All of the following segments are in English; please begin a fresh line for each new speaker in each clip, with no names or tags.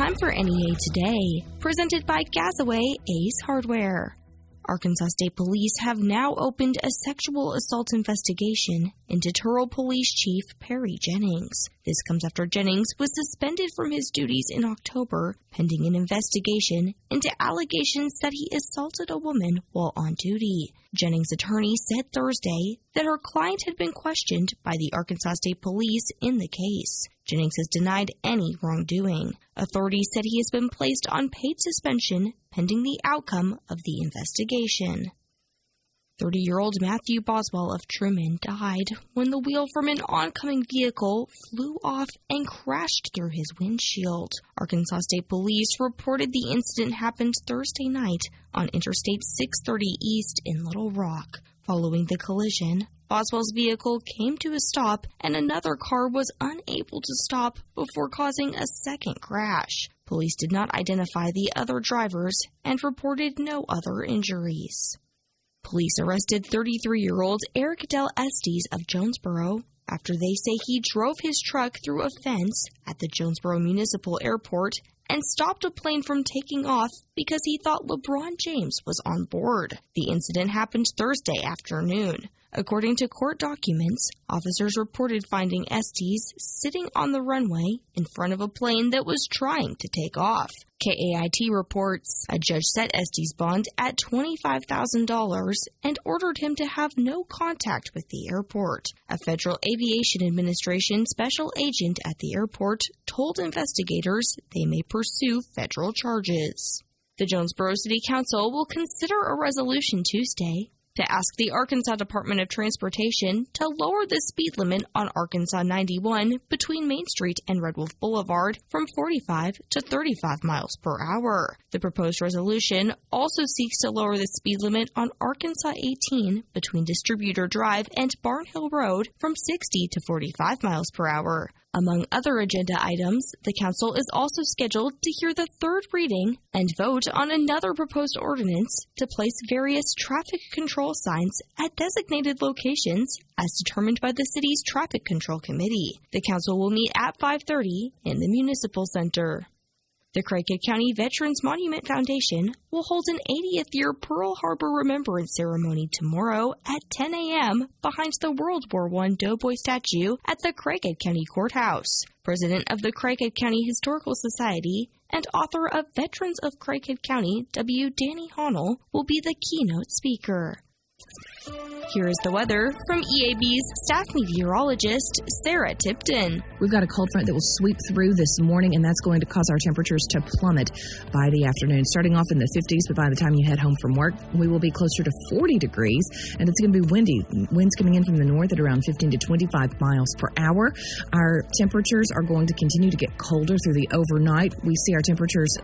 time for NEA Today, presented by Gazaway Ace Hardware. Arkansas State Police have now opened a sexual assault investigation into Turrell Police Chief Perry Jennings. This comes after Jennings was suspended from his duties in October pending an investigation into allegations that he assaulted a woman while on duty. Jennings' attorney said Thursday that her client had been questioned by the Arkansas State Police in the case. Jennings has denied any wrongdoing. Authorities said he has been placed on paid suspension pending the outcome of the investigation. 30 year old Matthew Boswell of Trumann died when the wheel from an oncoming vehicle flew off and crashed through his windshield. Arkansas State Police reported the incident happened Thursday night on Interstate 630 East in Little Rock. Following the collision, Boswell's vehicle came to a stop and another car was unable to stop before causing a second crash. Police did not identify the other drivers and reported no other injuries. Police arrested 33 year old Eric Del Estes of Jonesboro after they say he drove his truck through a fence at the Jonesboro Municipal Airport and stopped a plane from taking off because he thought LeBron James was on board. The incident happened Thursday afternoon. According to court documents, officers reported finding Estes sitting on the runway in front of a plane that was trying to take off. KAIT reports a judge set Estes' bond at $25,000 and ordered him to have no contact with the airport. A Federal Aviation Administration special agent at the airport told investigators they may pursue federal charges. The Jonesboro City Council will consider a resolution Tuesday to ask the Arkansas Department of Transportation to lower the speed limit on Arkansas 91 between Main Street and Red Wolf Boulevard from 45 to 35 miles per hour. The proposed resolution also seeks to lower the speed limit on Arkansas 18 between Distributor Drive and Barnhill Road from 60 to 45 miles per hour. Among other agenda items, the Council is also scheduled to hear the third reading and vote on another proposed ordinance to place various traffic control signs at designated locations as determined by the city's Traffic Control Committee. The Council will meet at 5:30 in the Municipal Center. The Craighead County Veterans Monument Foundation will hold an 80th year Pearl Harbor Remembrance Ceremony tomorrow at 10 a.m. behind the World War I Doughboy statue at the Craighead County Courthouse. President of the Craighead County Historical Society and author of Veterans of Craighead County, W. Danny Honnell, will be the keynote speaker. Here is the weather from EAB's staff meteorologist, Sarah Tipton.
We've got a cold front that will sweep through this morning, and that's going to cause our temperatures to plummet by the afternoon. Starting off in the 50s, but by the time you head home from work, we will be closer to 40 degrees, and it's going to be windy. Winds coming in from the north at around 15 to 25 miles per hour. Our temperatures are going to continue to get colder through the overnight. We see our temperatures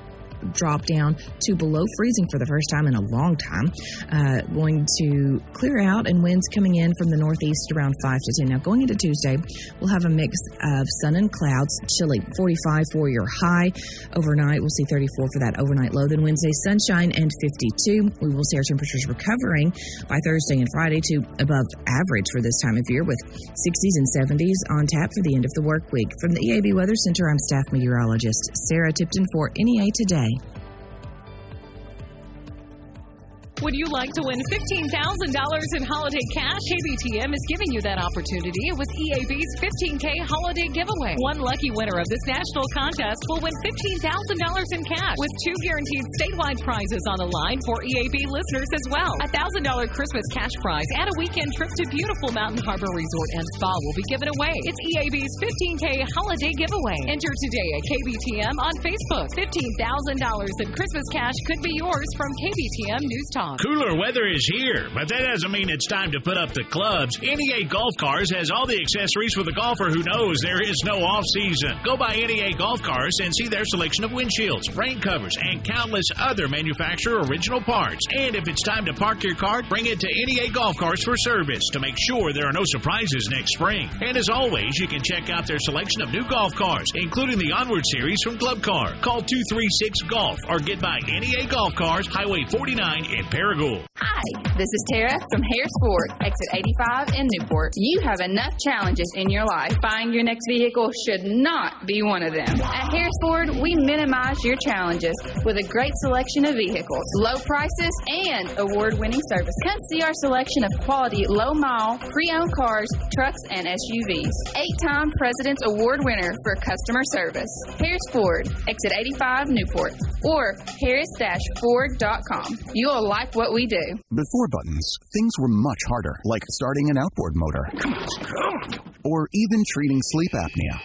drop down to below freezing for the first time in a long time. Uh, going to clear out and winds coming in from the northeast around 5 to 10. Now, going into Tuesday, we'll have a mix of sun and clouds, chilly 45 for your high. Overnight, we'll see 34 for that overnight low. Then Wednesday, sunshine and 52. We will see our temperatures recovering by Thursday and Friday to above average for this time of year with 60s and 70s on tap for the end of the work week. From the EAB Weather Center, I'm staff meteorologist Sarah Tipton for NEA Today.
Would you like to win $15,000 in holiday cash? KBTM is giving you that opportunity with EAB's 15K holiday giveaway. One lucky winner of this national contest will win $15,000 in cash with two guaranteed statewide prizes on the line for EAB listeners as well. A $1,000 Christmas cash prize and a weekend trip to beautiful Mountain Harbor Resort and Spa will be given away. It's EAB's 15K holiday giveaway. Enter today at KBTM on Facebook. $15,000 in Christmas cash could be yours from KBTM News Talk.
Cooler weather is here, but that doesn't mean it's time to put up the clubs. NEA Golf Cars has all the accessories for the golfer who knows there is no off season. Go by NEA Golf Cars and see their selection of windshields, rain covers, and countless other manufacturer original parts. And if it's time to park your car, bring it to NEA Golf Cars for service to make sure there are no surprises next spring. And as always, you can check out their selection of new golf cars, including the Onward series from Club Car. Call 236 Golf or get by NEA Golf Cars, Highway 49 in Paris. Paragould.
Hi, this is Tara from Harris Ford, exit 85 in Newport. You have enough challenges in your life. Buying your next vehicle should not be one of them. At Harris Ford, we minimize your challenges with a great selection of vehicles, low prices, and award winning service. Come see our selection of quality low mile, pre owned cars, trucks, and SUVs. Eight time President's Award winner for customer service. Harris Ford, exit 85 Newport, or harris Ford.com. You'll like what we do.
Before buttons, things were much harder, like starting an outboard motor. Or even treating sleep apnea.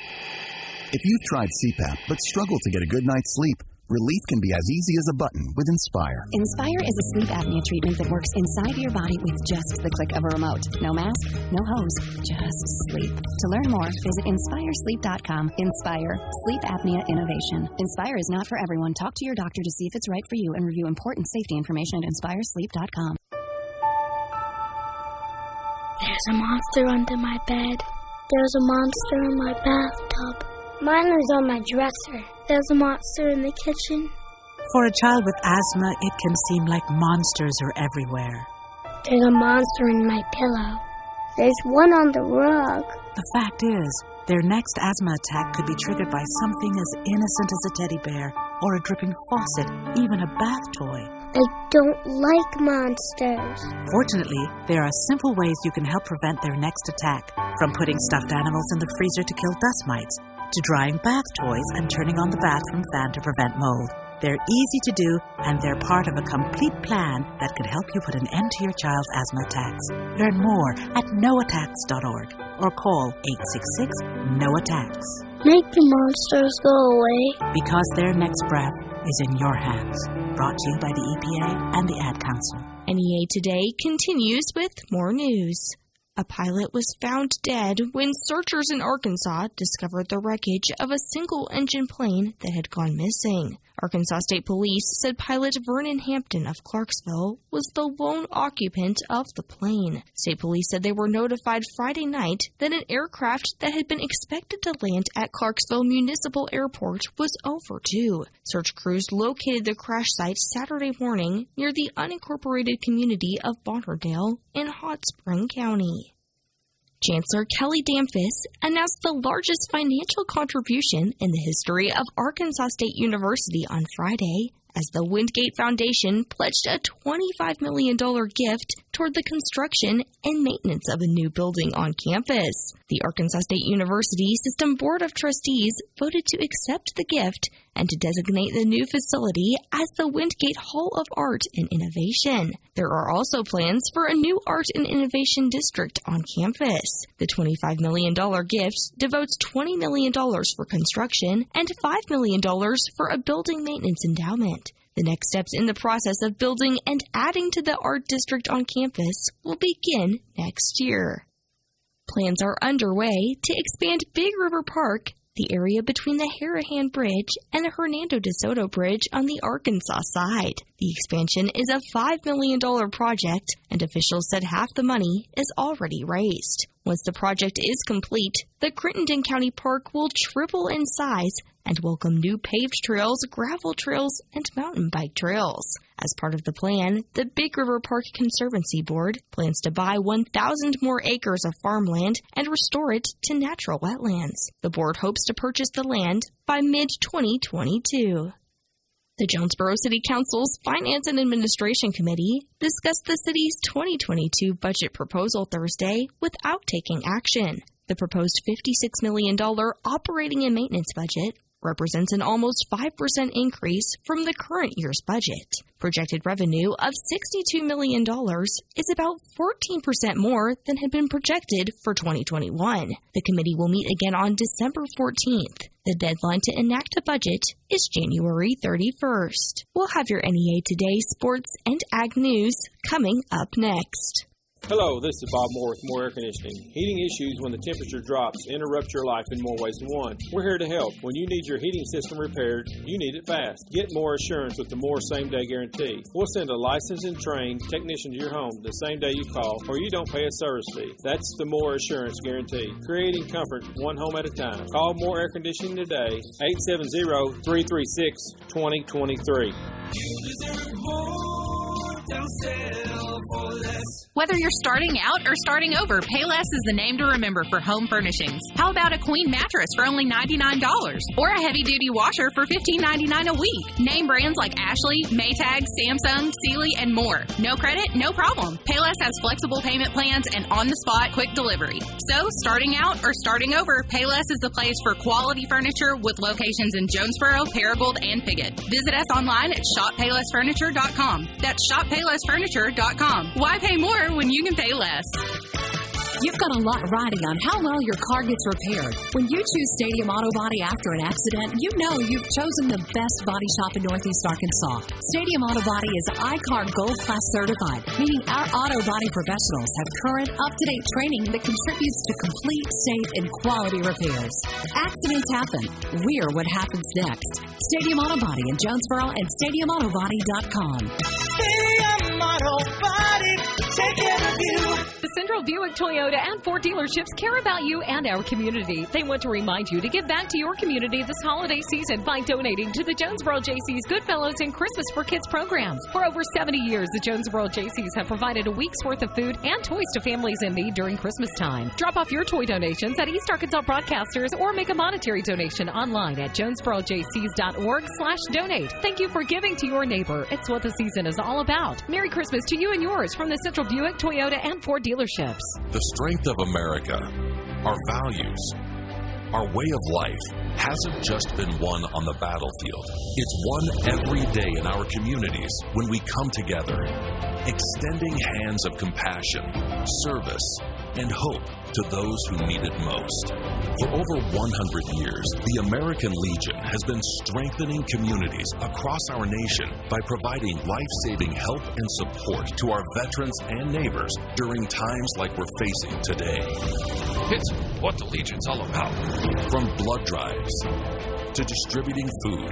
If you've tried CPAP but struggled to get a good night's sleep, relief can be as easy as a button with Inspire.
Inspire is a sleep apnea treatment that works inside your body with just the click of a remote. No mask, no hose, just sleep. To learn more, visit inspiresleep.com. Inspire, sleep apnea innovation. Inspire is not for everyone. Talk to your doctor to see if it's right for you and review important safety information at inspiresleep.com.
There's a monster under my bed. There's a monster in my bathtub. Mine is on my dresser. There's a monster in the kitchen.
For a child with asthma, it can seem like monsters are everywhere.
There's a monster in my pillow. There's one on the rug.
The fact is, their next asthma attack could be triggered by something as innocent as a teddy bear, or a dripping faucet, even a bath toy.
I don't like monsters.
Fortunately, there are simple ways you can help prevent their next attack, from putting stuffed animals in the freezer to kill dust mites, to drying bath toys and turning on the bathroom fan to prevent mold. They're easy to do, and they're part of a complete plan that could help you put an end to your child's asthma attacks. Learn more at noattacks.org or call 866 NO ATTACKS.
Make the monsters go away.
Because their next breath is in your hands. Brought to you by the EPA and the Ad Council.
NEA Today continues with more news. A pilot was found dead when searchers in Arkansas discovered the wreckage of a single engine plane that had gone missing. Arkansas State Police said pilot Vernon Hampton of Clarksville was the lone occupant of the plane. State Police said they were notified Friday night that an aircraft that had been expected to land at Clarksville Municipal Airport was overdue. Search crews located the crash site Saturday morning near the unincorporated community of Bonnerdale in Hot Spring County. Chancellor Kelly Damphousse announced the largest financial contribution in the history of Arkansas State University on Friday as the Windgate Foundation pledged a $25 million gift toward the construction and maintenance of a new building on campus. The Arkansas State University System Board of Trustees voted to accept the gift and to designate the new facility as the Windgate Hall of Art and Innovation. There are also plans for a new Art and Innovation District on campus. The $25 million gift devotes $20 million for construction and $5 million for a building maintenance endowment. The next steps in the process of building and adding to the art district on campus will begin next year. Plans are underway to expand Big River Park, the area between the Harahan Bridge and the Hernando de Soto Bridge on the Arkansas side. The expansion is a $5 million project, and officials said half the money is already raised. Once the project is complete, the Crittenden County Park will triple in size and welcome new paved trails, gravel trails, and mountain bike trails. As part of the plan, the Big River Park Conservancy Board plans to buy 1,000 more acres of farmland and restore it to natural wetlands. The board hopes to purchase the land by mid 2022. The Jonesboro City Council's Finance and Administration Committee discussed the city's 2022 budget proposal Thursday without taking action. The proposed $56 million operating and maintenance budget represents an almost 5% increase from the current year's budget. Projected revenue of $62 million is about 14% more than had been projected for 2021. The committee will meet again on December 14th. The deadline to enact a budget is January 31st. We'll have your NEA Today sports and ag news coming up next.
Hello, this is Bob Moore with Moore Air Conditioning. Heating issues when the temperature drops interrupt your life in more ways than one. We're here to help. When you need your heating system repaired, you need it fast. Get more assurance with the Moore same day guarantee. We'll send a licensed and trained technician to your home the same day you call, or you don't pay a service fee. That's the Moore Assurance Guarantee. Creating comfort one home at a time. Call Moore Air Conditioning today, 870 336 2023.
Whether you're starting out or starting over, Payless is the name to remember for home furnishings. How about a queen mattress for only $99? Or a heavy duty washer for $15.99 a week? Name brands like Ashley, Maytag, Samsung, Sealy, and more. No credit? No problem. Payless has flexible payment plans and on the spot quick delivery. So, starting out or starting over, Payless is the place for quality furniture with locations in Jonesboro, Paragould, and Piggott. Visit us online at shoppaylessfurniture.com. That's shopppaylessfurniture.com. Why pay more when you can pay less?
You've got a lot riding on how well your car gets repaired. When you choose Stadium Auto Body after an accident, you know you've chosen the best body shop in Northeast Arkansas. Stadium Auto Body is I-CAR Gold Class certified, meaning our auto body professionals have current, up to date training that contributes to complete, safe, and quality repairs. Accidents happen. We're what happens next. Stadium Auto Body in Jonesboro and StadiumAutoBody.com.
Stadium Auto Body, take care of you.
The Central Buick Toyota and Ford dealerships care about you and our community. They want to remind you to give back to your community this holiday season by donating to the Jonesboro JC's Goodfellows and Christmas for Kids programs. For over 70 years, the Jonesboro JC's have provided a week's worth of food and toys to families in need during Christmas time. Drop off your toy donations at East Arkansas Broadcasters or make a monetary donation online at jonesborojcs.org slash donate. Thank you for giving to your neighbor. It's what the season is all about. Merry Christmas to you and yours from the Central Buick, Toyota, and Ford dealerships.
The strength of America, our values, our way of life hasn't just been won on the battlefield. It's won every day in our communities when we come together, extending hands of compassion, service, and hope to those who need it most. For over 100 years, the American Legion has been strengthening communities across our nation by providing life saving help and support to our veterans and neighbors during times like we're facing today.
It's what the Legion's all about.
From blood drives to distributing food,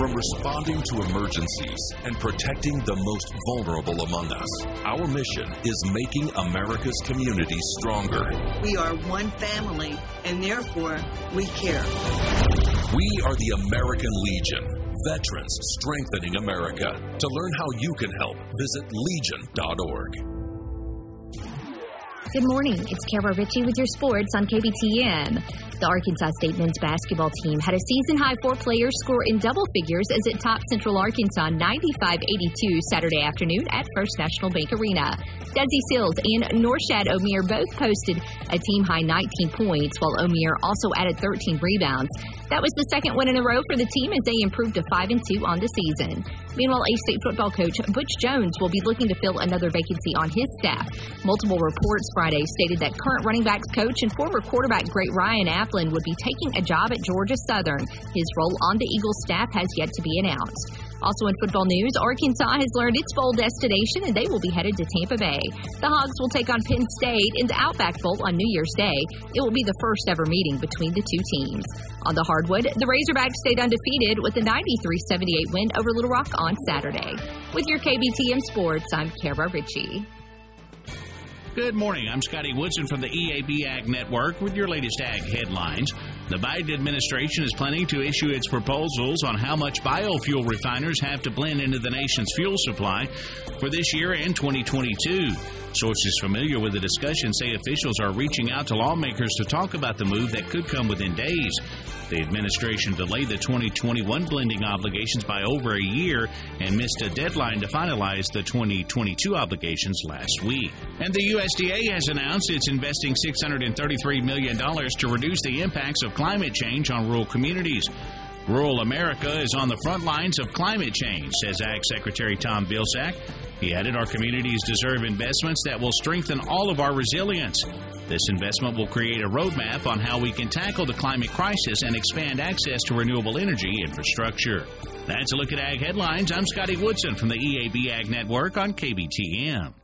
from responding to emergencies and protecting the most vulnerable among us. Our mission is making America's communities stronger.
We are one family, and therefore we care.
We are the American Legion, veterans strengthening America. To learn how you can help, visit legion.org.
Good morning. It's Kara Ritchie with your sports on KBTM. The Arkansas State men's basketball team had a season high four players score in double figures as it topped Central Arkansas 95 82 Saturday afternoon at First National Bank Arena. Desi Sills and Norchad Omier both posted a team high 19 points, while Omier also added 13 rebounds. That was the second win in a row for the team as they improved to 5 and 2 on the season. Meanwhile, A State football coach Butch Jones will be looking to fill another vacancy on his staff. Multiple reports Friday stated that current running backs coach and former quarterback great Ryan Aplin would be taking a job at Georgia Southern. His role on the Eagles staff has yet to be announced. Also in football news, Arkansas has learned its bowl destination and they will be headed to Tampa Bay. The Hogs will take on Penn State in the Outback Bowl on New Year's Day. It will be the first ever meeting between the two teams. On the hardwood, the Razorbacks stayed undefeated with a 93-78 win over Little Rock on Saturday. With your KBTM Sports, I'm Kara Ritchie.
Good morning. I'm Scotty Woodson from the EAB Ag Network with your latest ag headlines. The Biden administration is planning to issue its proposals on how much biofuel refiners have to blend into the nation's fuel supply for this year and 2022. Sources familiar with the discussion say officials are reaching out to lawmakers to talk about the move that could come within days. The administration delayed the 2021 blending obligations by over a year and missed a deadline to finalize the 2022 obligations last week. And the USDA has announced it's investing $633 million to reduce the impacts of climate change on rural communities. Rural America is on the front lines of climate change, says Ag Secretary Tom Vilsack. He added, Our communities deserve investments that will strengthen all of our resilience. This investment will create a roadmap on how we can tackle the climate crisis and expand access to renewable energy infrastructure. That's a look at Ag Headlines. I'm Scotty Woodson from the EAB Ag Network on KBTM.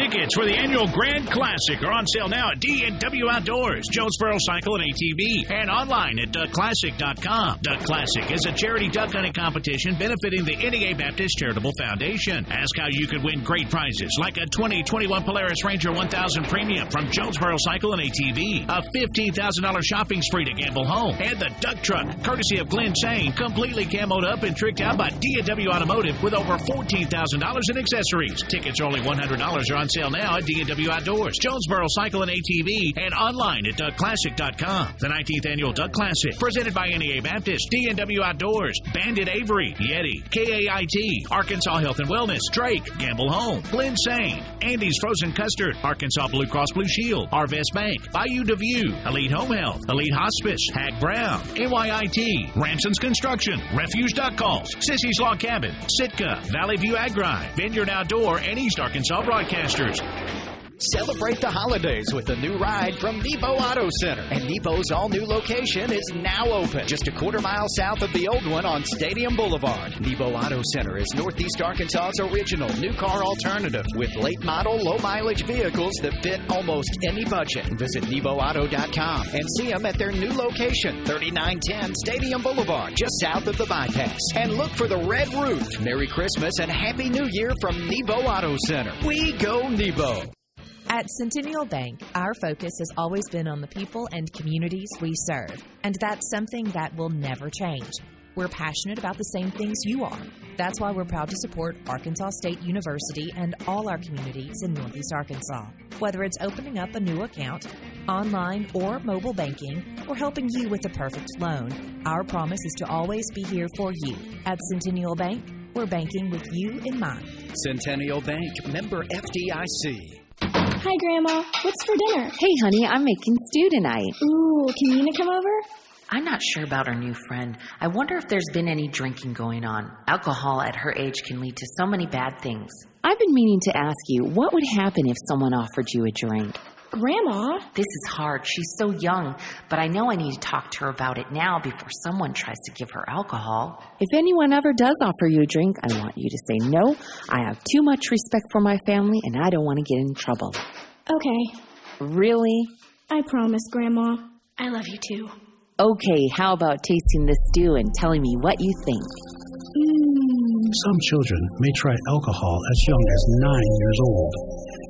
Tickets for the annual Grand Classic are on sale now at D&W Outdoors, Jonesboro Cycle and ATV, and online at duckclassic.com. Duck Classic is a charity duck hunting competition benefiting the NEA Baptist Charitable Foundation. Ask how you could win great prizes like a 2021 Polaris Ranger 1000 Premium from Jonesboro Cycle and ATV, a $15,000 shopping spree to gamble home, and the Duck Truck, courtesy of Glenn Sane, completely camoed up and tricked out by D&W Automotive with over $14,000 in accessories. Tickets are only $100 are on sale now at D&W Outdoors, Jonesboro Cycle and ATV, and online at duckclassic.com. The 19th annual Duck Classic, presented by NEA Baptist, D&W Outdoors, Bandit Avery, Yeti, KAIT, Arkansas Health and Wellness, Drake, Gamble Home, Glen Sane, Andy's Frozen Custard, Arkansas Blue Cross Blue Shield, Arvest Bank, Bayou DeView, Elite Home Health, Elite Hospice, Haag Brown, AYIT, Ramson's Construction, Refuge Duck Calls, Sissy's Log Cabin, Sitka, Valley View Agri, Vineyard Outdoor, and East Arkansas Broadcasters.
Celebrate the holidays with a new ride from Nebo Auto Center. And Nebo's all new location is now open, just a quarter mile south of the old one on Stadium Boulevard. Nebo Auto Center is Northeast Arkansas's original new car alternative with late model, low mileage vehicles that fit almost any budget. Visit NeboAuto.com and see them at their new location, 3910 Stadium Boulevard, just south of the bypass. And look for the red roof. Merry Christmas and Happy New Year from Nebo Auto Center. We go Nebo.
At Centennial Bank, our focus has always been on the people and communities we serve, and that's something that will never change. We're passionate about the same things you are. That's why we're proud to support Arkansas State University and all our communities in Northeast Arkansas. Whether it's opening up a new account, online or mobile banking, or helping you with the perfect loan, our promise is to always be here for you. At Centennial Bank, we're banking with you in mind.
Centennial Bank, member FDIC.
Hi, Grandma. What's for dinner?
Hey, honey, I'm making stew tonight.
Ooh, can Nina come over?
I'm not sure about our new friend. I wonder if there's been any drinking going on. Alcohol at her age can lead to so many bad things. I've been meaning to ask you, what would happen if someone offered you a drink?
Grandma?
This is hard. She's so young, but I know I need to talk to her about it now before someone tries to give her alcohol. If anyone ever does offer you a drink, I want you to say no. I have too much respect for my family and I don't want to get in trouble.
Okay.
Really?
I promise, Grandma. I love you too.
Okay, how about tasting this stew and telling me what you think?
Mm.
Some children may try alcohol as young as nine years old.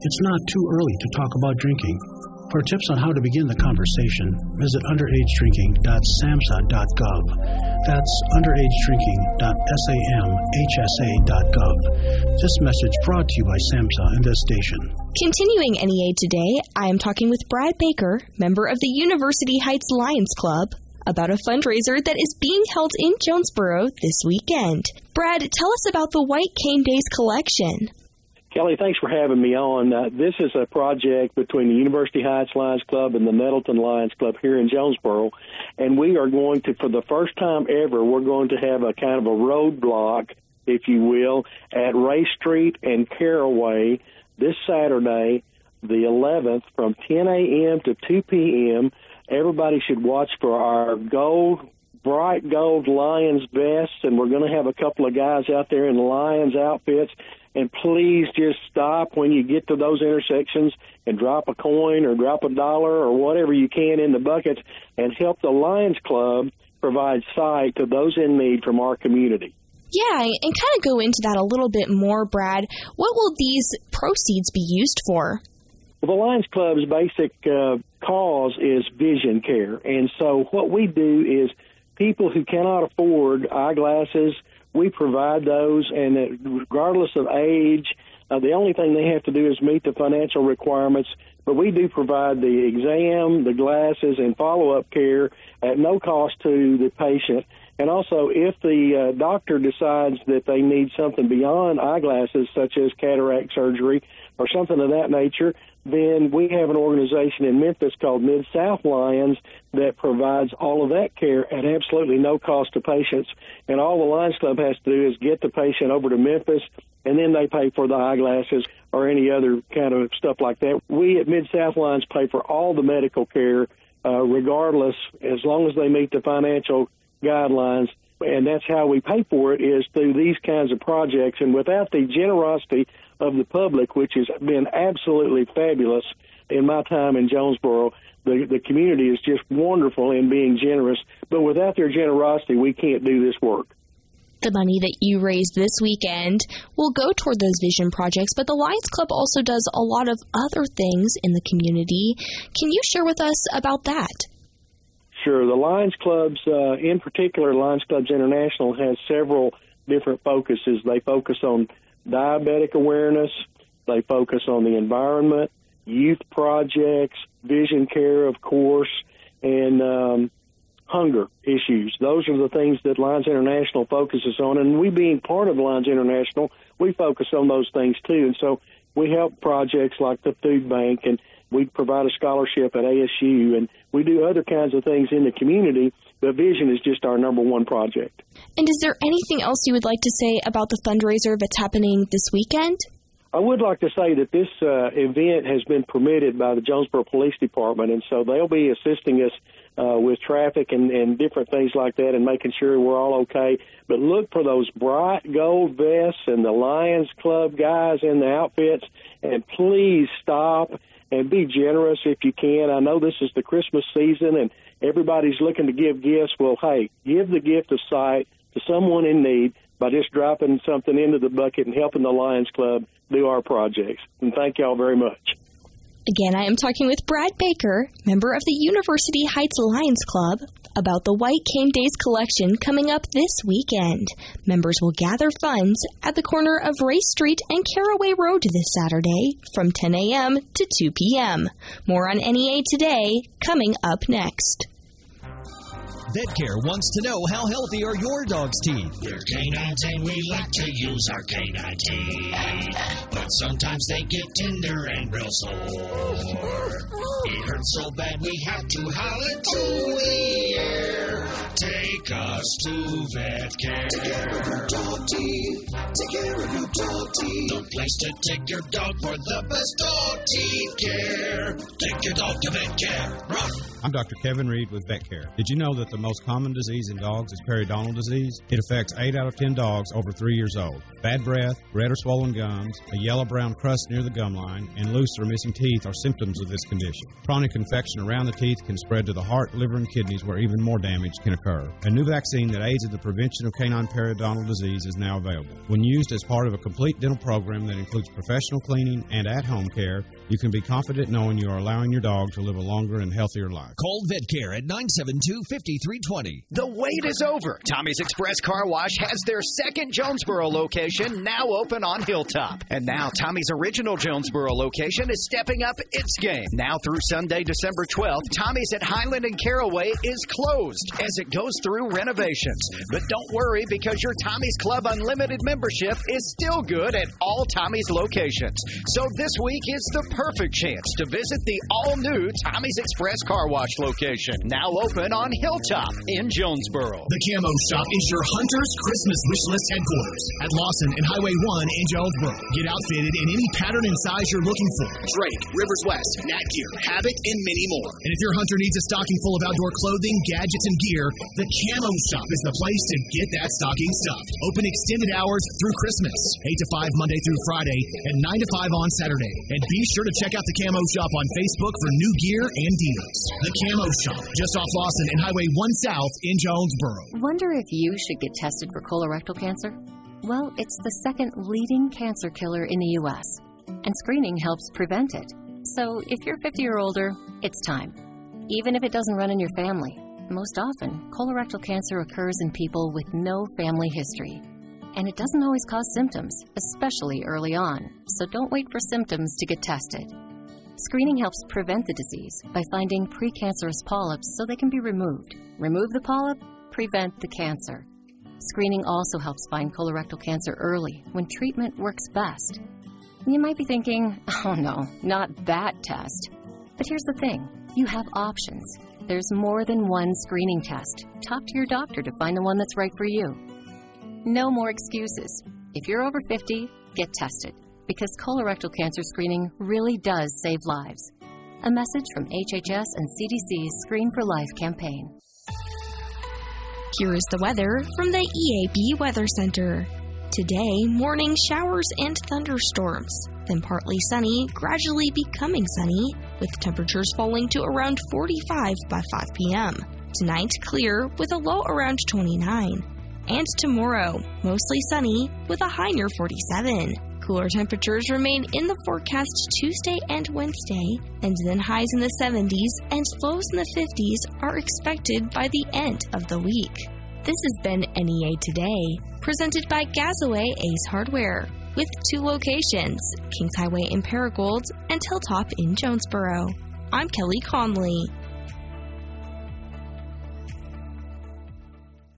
It's not too early to talk about drinking. For tips on how to begin the conversation, visit underagedrinking.samhsa.gov. That's underagedrinking.samhsa.gov. This message brought to you by SAMHSA and this station.
Continuing NEA today, I am talking with Brad Baker, member of the University Heights Lions Club, about a fundraiser that is being held in Jonesboro this weekend. Brad, tell us about the White Cane Days collection.
Kelly, thanks for having me on. Uh, this is a project between the University Heights Lions Club and the Nettleton Lions Club here in Jonesboro, and we are going to, for the first time ever, we're going to have a kind of a roadblock, if you will, at Race Street and Caraway this Saturday, the 11th, from 10 a.m. to 2 p.m. Everybody should watch for our gold bright gold Lions vests, and we're going to have a couple of guys out there in Lions outfits. And please just stop when you get to those intersections and drop a coin or drop a dollar or whatever you can in the buckets and help the Lions Club provide sight to those in need from our community.
Yeah, and kind of go into that a little bit more, Brad. What will these proceeds be used for?
Well, the Lions Club's basic uh, cause is vision care. And so what we do is people who cannot afford eyeglasses, we provide those, and regardless of age, uh, the only thing they have to do is meet the financial requirements. But we do provide the exam, the glasses, and follow up care at no cost to the patient. And also, if the uh, doctor decides that they need something beyond eyeglasses, such as cataract surgery or something of that nature, then we have an organization in Memphis called Mid South Lions that provides all of that care at absolutely no cost to patients. And all the Lions Club has to do is get the patient over to Memphis, and then they pay for the eyeglasses or any other kind of stuff like that. We at Mid South Lions pay for all the medical care, uh, regardless, as long as they meet the financial guidelines. And that's how we pay for it is through these kinds of projects. And without the generosity of the public, which has been absolutely fabulous in my time in Jonesboro, the the community is just wonderful in being generous. But without their generosity, we can't do this work.
The money that you raise this weekend will go toward those vision projects, but the Lions Club also does a lot of other things in the community. Can you share with us about that?
Sure. The Lions Clubs, uh, in particular, Lions Clubs International has several different focuses. They focus on diabetic awareness, they focus on the environment, youth projects, vision care, of course, and um, hunger issues. Those are the things that Lions International focuses on. And we being part of Lions International, we focus on those things too. And so we help projects like the food bank and we provide a scholarship at ASU and we do other kinds of things in the community. But Vision is just our number one project.
And is there anything else you would like to say about the fundraiser that's happening this weekend?
I would like to say that this uh, event has been permitted by the Jonesboro Police Department, and so they'll be assisting us uh, with traffic and, and different things like that and making sure we're all okay. But look for those bright gold vests and the Lions Club guys in the outfits, and please stop and be generous if you can. I know this is the Christmas season and everybody's looking to give gifts. Well, hey, give the gift of sight to someone in need by just dropping something into the bucket and helping the Lions Club do our projects. And thank y'all very much.
Again, I am talking with Brad Baker, member of the University Heights Lions Club, about the White Cane Days collection coming up this weekend. Members will gather funds at the corner of Race Street and Caraway Road this Saturday from 10 a.m. to 2 p.m. More on NEA today, coming up next.
VetCare wants to know how healthy are your dog's teeth.
They're canines and we like to use our canine teeth. But sometimes they get tender and real sore. It hurts so bad we have to howl it to the air. Take us to VetCare. Take care of your dog teeth. Take care of your dog teeth. The place to take your dog for the best dog teeth care. Take your dog to VetCare. Run.
I'm Dr. Kevin Reed with VetCare. Did you know that the most common disease in dogs is periodontal disease? It affects 8 out of 10 dogs over 3 years old. Bad breath, red or swollen gums, a yellow brown crust near the gum line, and loose or missing teeth are symptoms of this condition. Chronic infection around the teeth can spread to the heart, liver, and kidneys where even more damage can occur. A new vaccine that aids in the prevention of canine periodontal disease is now available. When used as part of a complete dental program that includes professional cleaning and at home care, you can be confident knowing you are allowing your dog to live a longer and healthier life.
Call VetCare at 972 5320.
The wait is over. Tommy's Express Car Wash has their second Jonesboro location now open on Hilltop. And now Tommy's original Jonesboro location is stepping up its game. Now through Sunday, December 12th, Tommy's at Highland and Caraway is closed as it goes through renovations. But don't worry because your Tommy's Club Unlimited membership is still good at all Tommy's locations. So this week is the perfect chance to visit the all new Tommy's Express Car Wash location, now open on Hilltop in Jonesboro.
The Camo Shop is your Hunter's Christmas wish list headquarters at Lawson and Highway 1 in Jonesboro. Get outfitted in any pattern and size you're looking for. Drake, Rivers West, Nat Gear, Havoc, and many more. And if your hunter needs a stocking full of outdoor clothing, gadgets, and gear, the Camo Shop is the place to get that stocking stuffed. Open extended hours through Christmas, 8 to 5 Monday through Friday, and 9 to 5 on Saturday. And be sure to check out the Camo Shop on Facebook for new gear and deals. The Camo Shop, just off Lawson and Highway 1 South in Jonesboro.
Wonder if you should get tested for colorectal cancer? Well, it's the second leading cancer killer in the U.S., and screening helps prevent it. So if you're 50 or older, it's time. Even if it doesn't run in your family. Most often, colorectal cancer occurs in people with no family history. And it doesn't always cause symptoms, especially early on. So don't wait for symptoms to get tested. Screening helps prevent the disease by finding precancerous polyps so they can be removed. Remove the polyp, prevent the cancer. Screening also helps find colorectal cancer early when treatment works best. You might be thinking, oh no, not that test. But here's the thing you have options. There's more than one screening test. Talk to your doctor to find the one that's right for you. No more excuses. If you're over 50, get tested because colorectal cancer screening really does save lives. A message from HHS and CDC's Screen for Life campaign.
Here is the weather from the EAB Weather Center. Today, morning showers and thunderstorms, then partly sunny, gradually becoming sunny, with temperatures falling to around 45 by 5 p.m. Tonight, clear with a low around 29. And tomorrow, mostly sunny with a high near 47. Cooler temperatures remain in the forecast Tuesday and Wednesday, and then highs in the 70s and lows in the 50s are expected by the end of the week. This has been NEA Today, presented by Gazaway Ace Hardware, with two locations Kings Highway in Paragould and Hilltop in Jonesboro. I'm Kelly Conley.